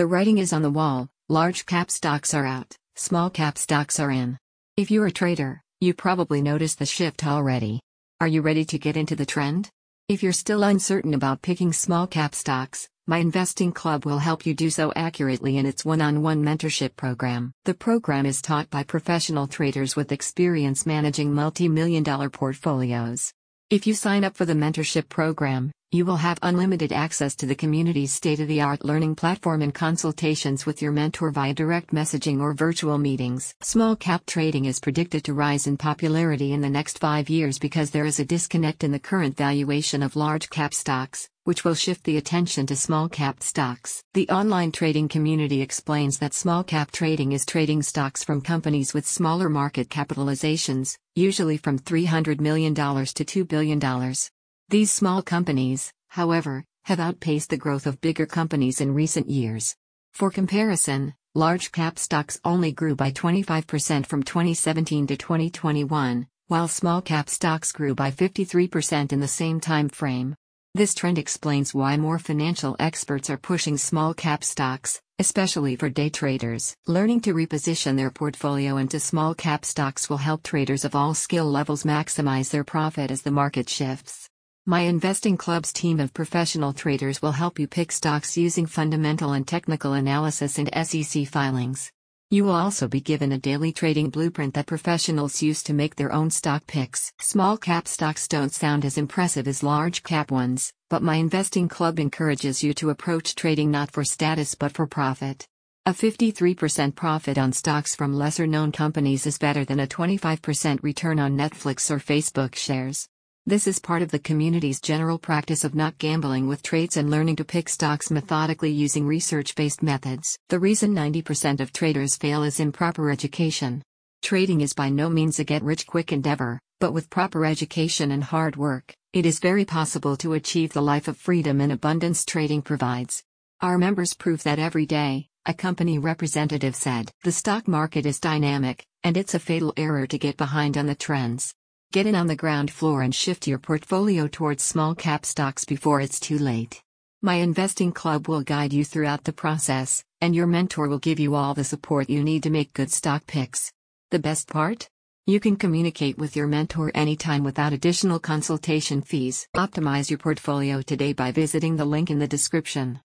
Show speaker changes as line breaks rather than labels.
The writing is on the wall large cap stocks are out, small cap stocks are in. If you're a trader, you probably noticed the shift already. Are you ready to get into the trend? If you're still uncertain about picking small cap stocks, my investing club will help you do so accurately in its one on one mentorship program. The program is taught by professional traders with experience managing multi million dollar portfolios. If you sign up for the mentorship program, you will have unlimited access to the community's state of the art learning platform and consultations with your mentor via direct messaging or virtual meetings. Small cap trading is predicted to rise in popularity in the next five years because there is a disconnect in the current valuation of large cap stocks, which will shift the attention to small cap stocks. The online trading community explains that small cap trading is trading stocks from companies with smaller market capitalizations, usually from $300 million to $2 billion. These small companies, however, have outpaced the growth of bigger companies in recent years. For comparison, large cap stocks only grew by 25% from 2017 to 2021, while small cap stocks grew by 53% in the same time frame. This trend explains why more financial experts are pushing small cap stocks, especially for day traders. Learning to reposition their portfolio into small cap stocks will help traders of all skill levels maximize their profit as the market shifts. My Investing Club's team of professional traders will help you pick stocks using fundamental and technical analysis and SEC filings. You will also be given a daily trading blueprint that professionals use to make their own stock picks. Small cap stocks don't sound as impressive as large cap ones, but my investing club encourages you to approach trading not for status but for profit. A 53% profit on stocks from lesser known companies is better than a 25% return on Netflix or Facebook shares. This is part of the community's general practice of not gambling with trades and learning to pick stocks methodically using research based methods. The reason 90% of traders fail is improper education. Trading is by no means a get rich quick endeavor, but with proper education and hard work, it is very possible to achieve the life of freedom and abundance trading provides. Our members prove that every day, a company representative said. The stock market is dynamic, and it's a fatal error to get behind on the trends. Get in on the ground floor and shift your portfolio towards small cap stocks before it's too late. My investing club will guide you throughout the process, and your mentor will give you all the support you need to make good stock picks. The best part? You can communicate with your mentor anytime without additional consultation fees. Optimize your portfolio today by visiting the link in the description.